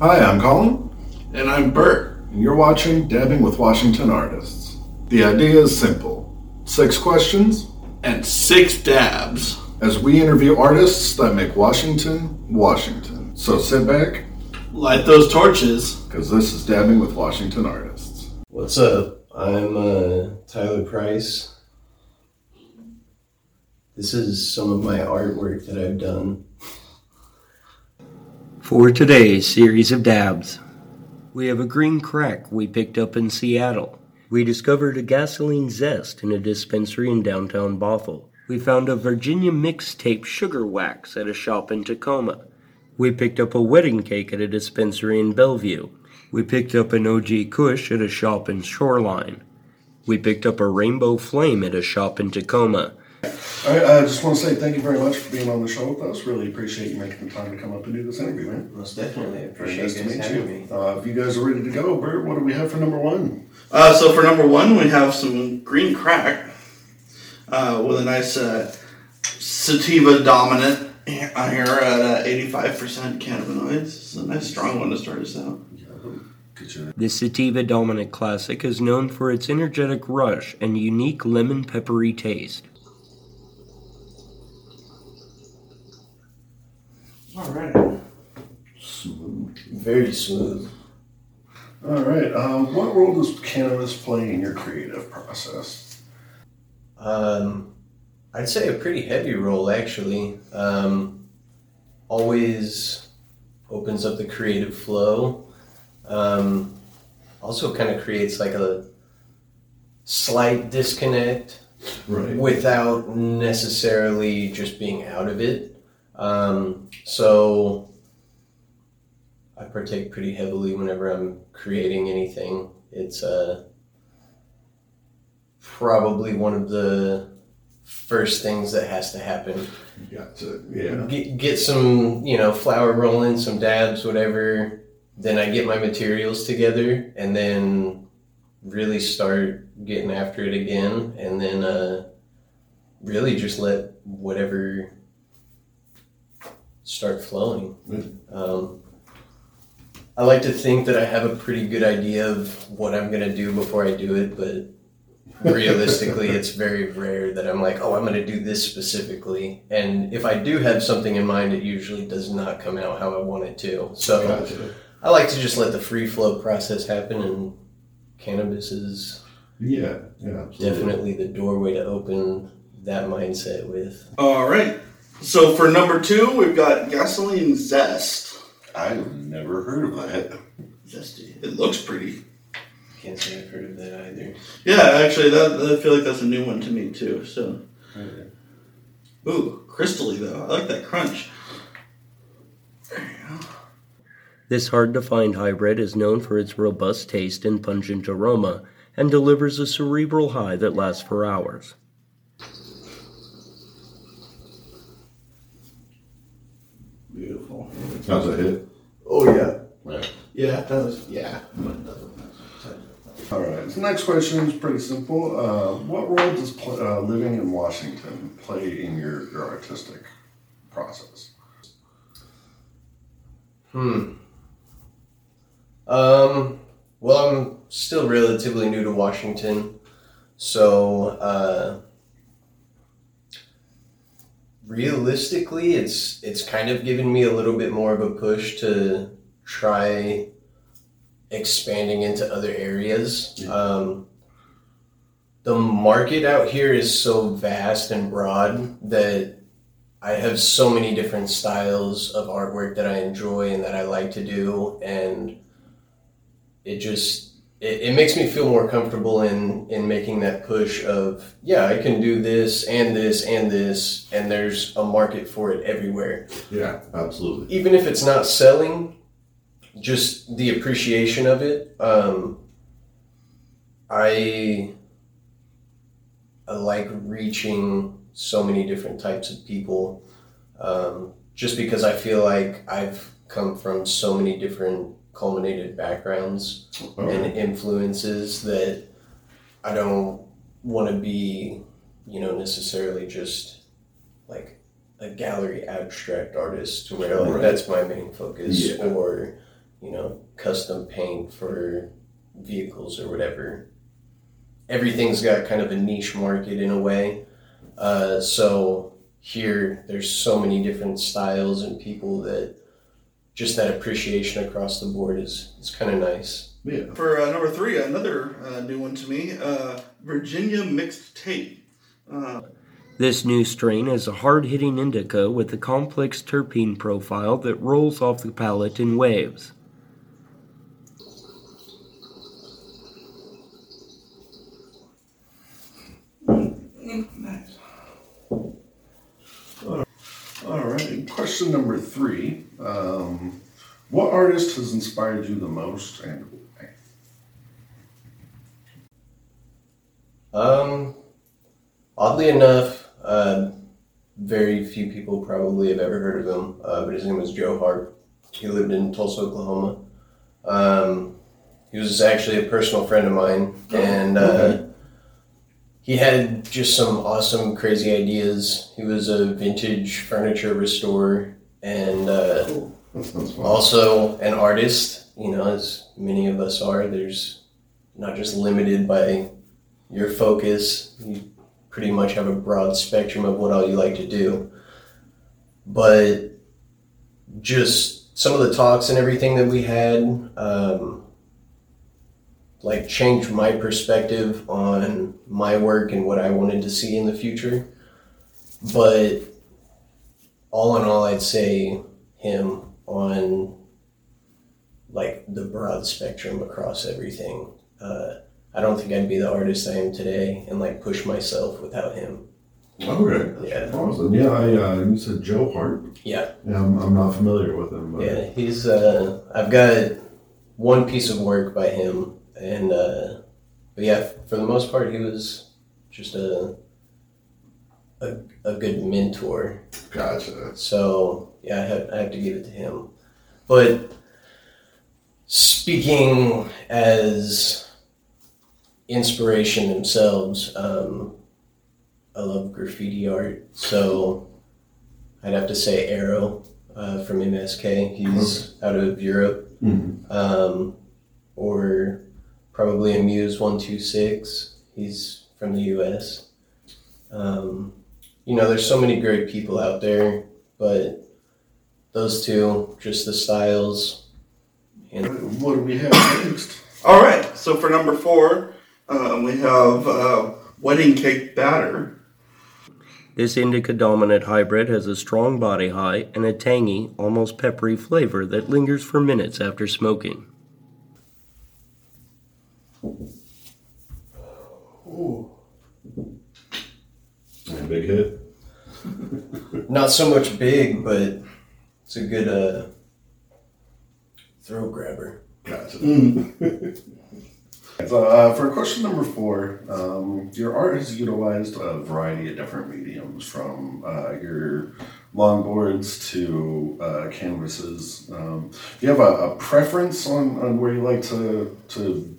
Hi, I'm Colin, And I'm Bert. and you're watching Dabbing with Washington Artists. The idea is simple six questions And six dabs. as we interview artists that make Washington, Washington. So sit back, Light those torches. because this is Dabbing with Washington Artists. What's up? I'm uh, Tyler Price. This is some of my artwork that I've done. For today's series of dabs, we have a green crack we picked up in Seattle. We discovered a gasoline zest in a dispensary in downtown Bothell. We found a Virginia mixtape sugar wax at a shop in Tacoma. We picked up a wedding cake at a dispensary in Bellevue. We picked up an OG Kush at a shop in Shoreline. We picked up a rainbow flame at a shop in Tacoma. All right, I just want to say thank you very much for being on the show with us. Really appreciate you making the time to come up and do this interview, man. Most definitely. I appreciate nice you to guys meet having you. me. Uh, if you guys are ready to go, Bert, what do we have for number one? Uh, so for number one, we have some green crack uh, with a nice uh, sativa dominant here at uh, 85% cannabinoids. It's a nice strong one to start us out. Get you The Sativa Dominant Classic is known for its energetic rush and unique lemon peppery taste. All right. smooth. Very smooth. All right, um, what role does cannabis play in your creative process? Um, I'd say a pretty heavy role, actually. Um, always opens up the creative flow. Um, also, kind of creates like a slight disconnect Right. without necessarily just being out of it. Um, so I partake pretty heavily whenever I'm creating anything. It's uh, probably one of the first things that has to happen. Got to, yeah. Get, get some, you know, flour rolling, some dabs, whatever. Then I get my materials together and then really start getting after it again. And then uh, really just let whatever start flowing. Um, I like to think that I have a pretty good idea of what I'm going to do before I do it, but realistically, it's very rare that I'm like, oh, I'm going to do this specifically. And if I do have something in mind, it usually does not come out how I want it to. So Gotcha. I like to just let the free flow process happen, and cannabis is Yeah, yeah, absolutely. definitely the doorway to open that mindset with. All right. So for number two, we've got gasoline zest. I've never heard of that. Zesty. It looks pretty. Can't say I've heard of that either. Yeah, actually, that I feel like that's a new one to me too. So, oh, ooh, crystally though. I like that crunch. There you go. This hard to find hybrid is known for its robust taste and pungent aroma and delivers a cerebral high that lasts for hours. Beautiful. How's it hit? Oh, yeah. Yeah. Yeah, it does. Yeah. All right. So next question is pretty simple. Uh, what role does pl- uh, living in Washington play in your, your artistic process? Hmm. Um, well, I'm still relatively new to Washington, so uh, realistically, it's it's kind of given me a little bit more of a push to try expanding into other areas. Um, the market out here is so vast and broad that I have so many different styles of artwork that I enjoy and that I like to do, and it just it, it makes me feel more comfortable in in making that push of yeah I can do this and this and this, and there's a market for it everywhere. Yeah, absolutely. Even if it's not selling, just the appreciation of it. Um, I I like reaching so many different types of people um, just because I feel like I've come from so many different culminated backgrounds All and influences that I don't want to be, you know, necessarily just like a gallery abstract artist to where like Right. that's my main focus Yeah. or you know, custom paint for vehicles or whatever. Everything's got kind of a niche market in a way. Uh, so here, there's so many different styles and people that just that appreciation across the board is, is kind of nice. Yeah. For uh, number three, another uh, new one to me, uh, Virginia mixed tape. Uh, This new strain is a hard hitting indica with a complex terpene profile that rolls off the palate in waves. nice. All right. Question number three. Um, what artist has inspired you the most and why? Um, oddly enough, uh, very few people probably have ever heard of him, uh, but his name was Joe Hart. He lived in Tulsa, Oklahoma. Um, he was actually a personal friend of mine, and uh. He had just some awesome, crazy ideas. He was a vintage furniture restorer and uh, Cool. That sounds fun. also an artist. You know, as many of us are. There's not just limited by your focus. You pretty much have a broad spectrum of what all you like to do. But just some of the talks and everything that we had, um, like changed my perspective on my work and what I wanted to see in the future. But all in all, I'd say him on like the broad spectrum across everything. Uh, I don't think I'd be the artist I am today and like push myself without him. Okay. Yeah. Awesome. Yeah, I uh, you said Joe Hart. Yeah, Yeah, I'm, I'm not familiar with him. But yeah. He's uh, I've got one piece of work by him, and uh, but yeah, for the most part, he was just a a, a good mentor. Gotcha. So yeah, I have, I have to give it to him. But speaking as inspiration themselves, um, I love graffiti art. So I'd have to say Aroe uh, from MSK. He's out of Europe. Mhm. Um, or probably Amuse 126. He's from the US. Um, you know, there's so many great people out there, but those two, just the styles. And What do we have next? All right, so for number four, uh, we have uh, wedding cake batter. This indica dominant hybrid has a strong body high and a tangy, almost peppery flavor that lingers for minutes after smoking. Yeah, big hit. not so much big, but it's a good uh, throat grabber. Gotcha. So, uh, for question number four, um, your art has utilized a variety of different mediums, from uh, your longboards to uh, canvases. Um, do you have a, a preference on, on where you like to to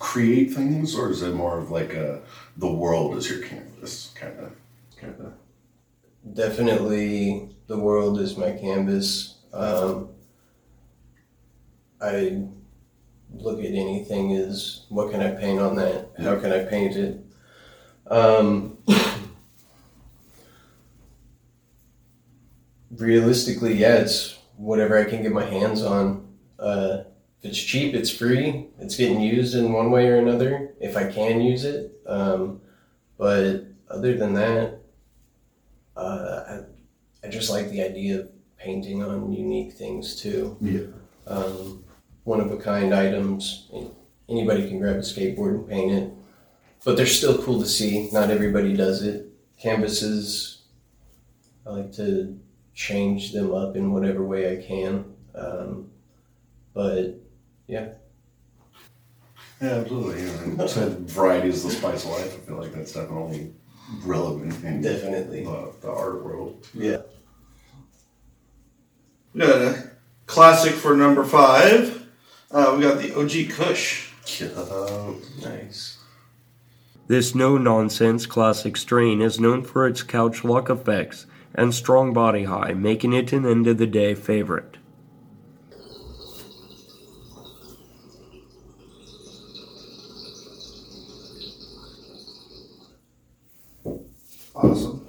create things, or is it more of like a the world is your canvas kind of? Kind of. Definitely, the world is my canvas. Um, I look at anything as what can I paint on that? How can I paint it? Um, realistically, yeah, it's whatever I can get my hands on. Uh, if it's cheap, it's free. It's getting used in one way or another if I can use it. Um, but other than that, uh, I, I just like the idea of painting on unique things too. Yeah. Um, one of a kind items. Anybody can grab a skateboard and paint it, but they're still cool to see. Not everybody does it. Canvases, I like to change them up in whatever way I can. Um, but Yeah, Yeah, absolutely. And said variety is the spice of life. I feel like that's definitely relevant in definitely, the, the art world. yeah. We got a classic for number five. Uh, we got the OG Kush. Yeah. Nice. This no nonsense classic strain is known for its couch lock effects and strong body high, making it an end of the day favorite. Awesome.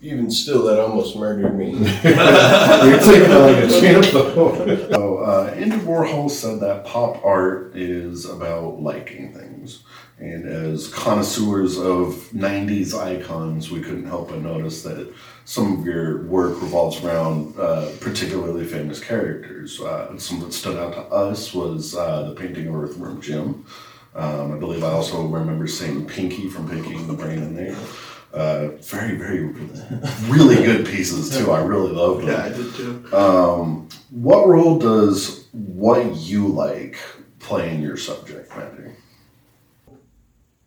Even still, that almost murdered me. You're taking it like a champ, though. So, uh, Andy Warhol said that pop art is about liking things. And as connoisseurs of 90s icons, we couldn't help but notice that some of your work revolves around uh, particularly famous characters. Uh, some that stood out to us was uh, the painting of Earthworm Jim. Um, I believe I also remember seeing Pinky from Pinky and the Brain in there. Uh, very, very, really good pieces too. I really loved them. Yeah, I did too. Um, what role does what you like play in your subject matter?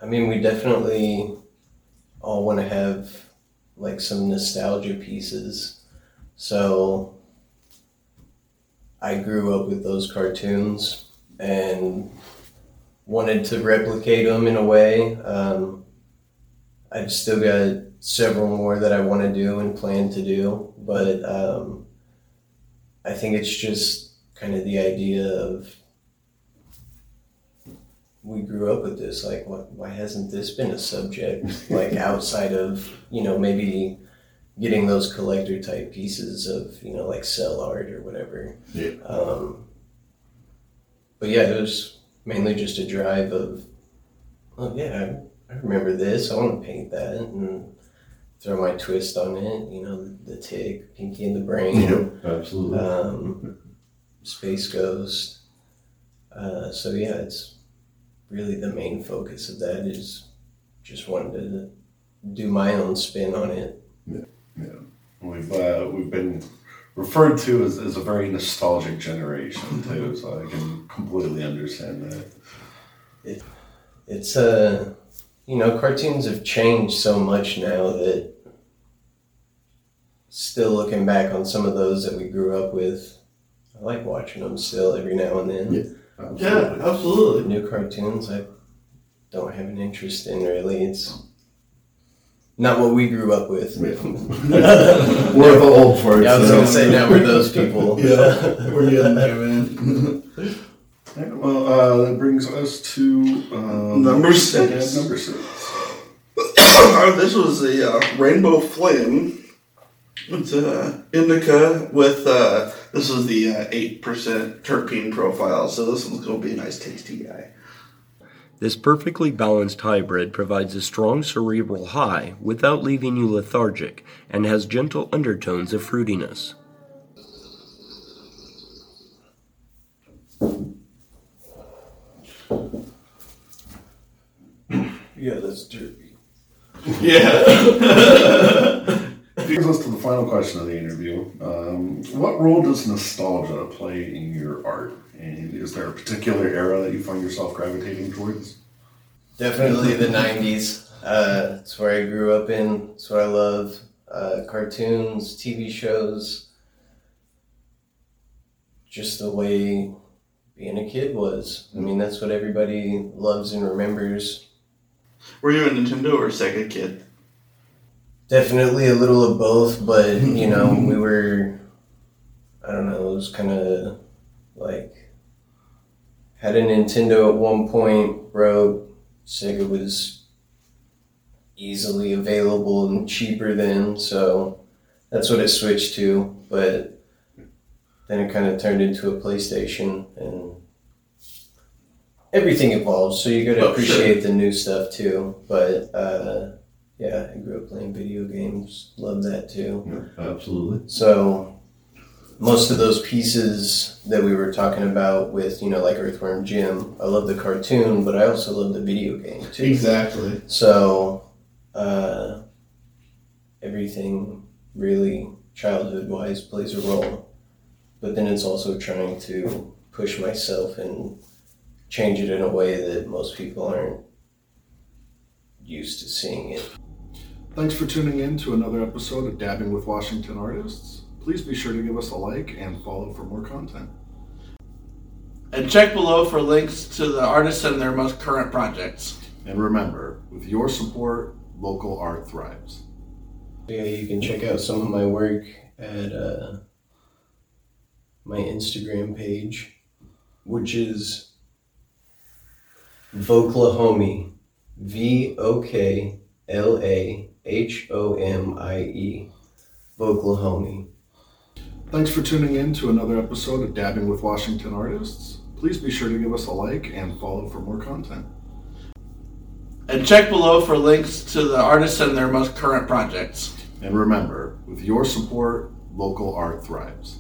I mean, we definitely all want to have like some nostalgia pieces. So I grew up with those cartoons and wanted to replicate them in a way. Um, I've still got several more that I want to do and plan to do, but um, I think it's just kind of the idea of we grew up with this. Like, what, why hasn't this been a subject? Like, outside of, you know, maybe getting those collector type pieces of, you know, like cell art or whatever. Yeah. Um, but yeah, it was mainly just a drive of, oh, yeah, I, remember this. I want to paint that and throw my twist on it. You know, the, the tick, Pinky and the Brain Yep, absolutely. um, Space Ghost. Uh, so yeah, it's really the main focus of that is just wanting to do my own spin on it. Yeah, We've uh, we've been referred to as, as a very nostalgic generation too, so I can completely understand that. It's uh, you know, cartoons have changed so much now that still looking back on some of those that we grew up with, I like watching them still every now and then. Yeah. Yeah, Absolutely. absolutely. New cartoons, I don't have an interest in really. It's not what we grew up with. Yeah. We're the old farts. Yeah, I was though. gonna say now we're those people. Yeah, we're getting there, man. Yeah, well, uh, that brings us to um, Number six. number six. this was a uh, rainbow flame. It's uh, indica with uh, this is the uh, eight percent terpene profile, so this one's gonna be a nice tasty guy. This perfectly balanced hybrid provides a strong cerebral high without leaving you lethargic and has gentle undertones of fruitiness. Yeah, that's derpy. Yeah. Brings us to the final question of the interview. Um, what role does nostalgia play in your art? And is there a particular era that you find yourself gravitating towards? Definitely the '90s. Uh, it's where I grew up in. It's what I love. Uh, cartoons, TV shows. Just the way being a kid was. I mean, that's what everybody loves and remembers. Were you a Nintendo or Sega kid? Definitely a little of both, but you know, we were I don't know, it was kind of like had a Nintendo at one point, broke. Sega was easily available and cheaper then, so that's what it switched to, but then it kind of turned into a PlayStation and everything evolves, so you got to Oh, sure. appreciate the new stuff too. But uh, yeah, I grew up playing video games. Love that too. Yeah, absolutely. So most of those pieces that we were talking about with, you know, like Earthworm Jim, I love the cartoon, but I also love the video game too. Exactly. So uh, everything really childhood wise plays a role. But then it's also trying to push myself and change it in a way that most people aren't used to seeing it. Thanks for tuning in to another episode of Dabbing with Washington Artists. Please be sure to give us a like and follow for more content. And check below for links to the artists and their most current projects. And remember, with your support, local art thrives. Yeah, you can check out some of my work at uh, my Instagram page, which is Voklahomie, V O K L A H O M I E, Oklahoma. Thanks for tuning in to another episode of Dabbing with Washington Artists. Please be sure to give us a like and follow for more content. And check below for links to the artists and their most current projects. And remember, with your support, local art thrives.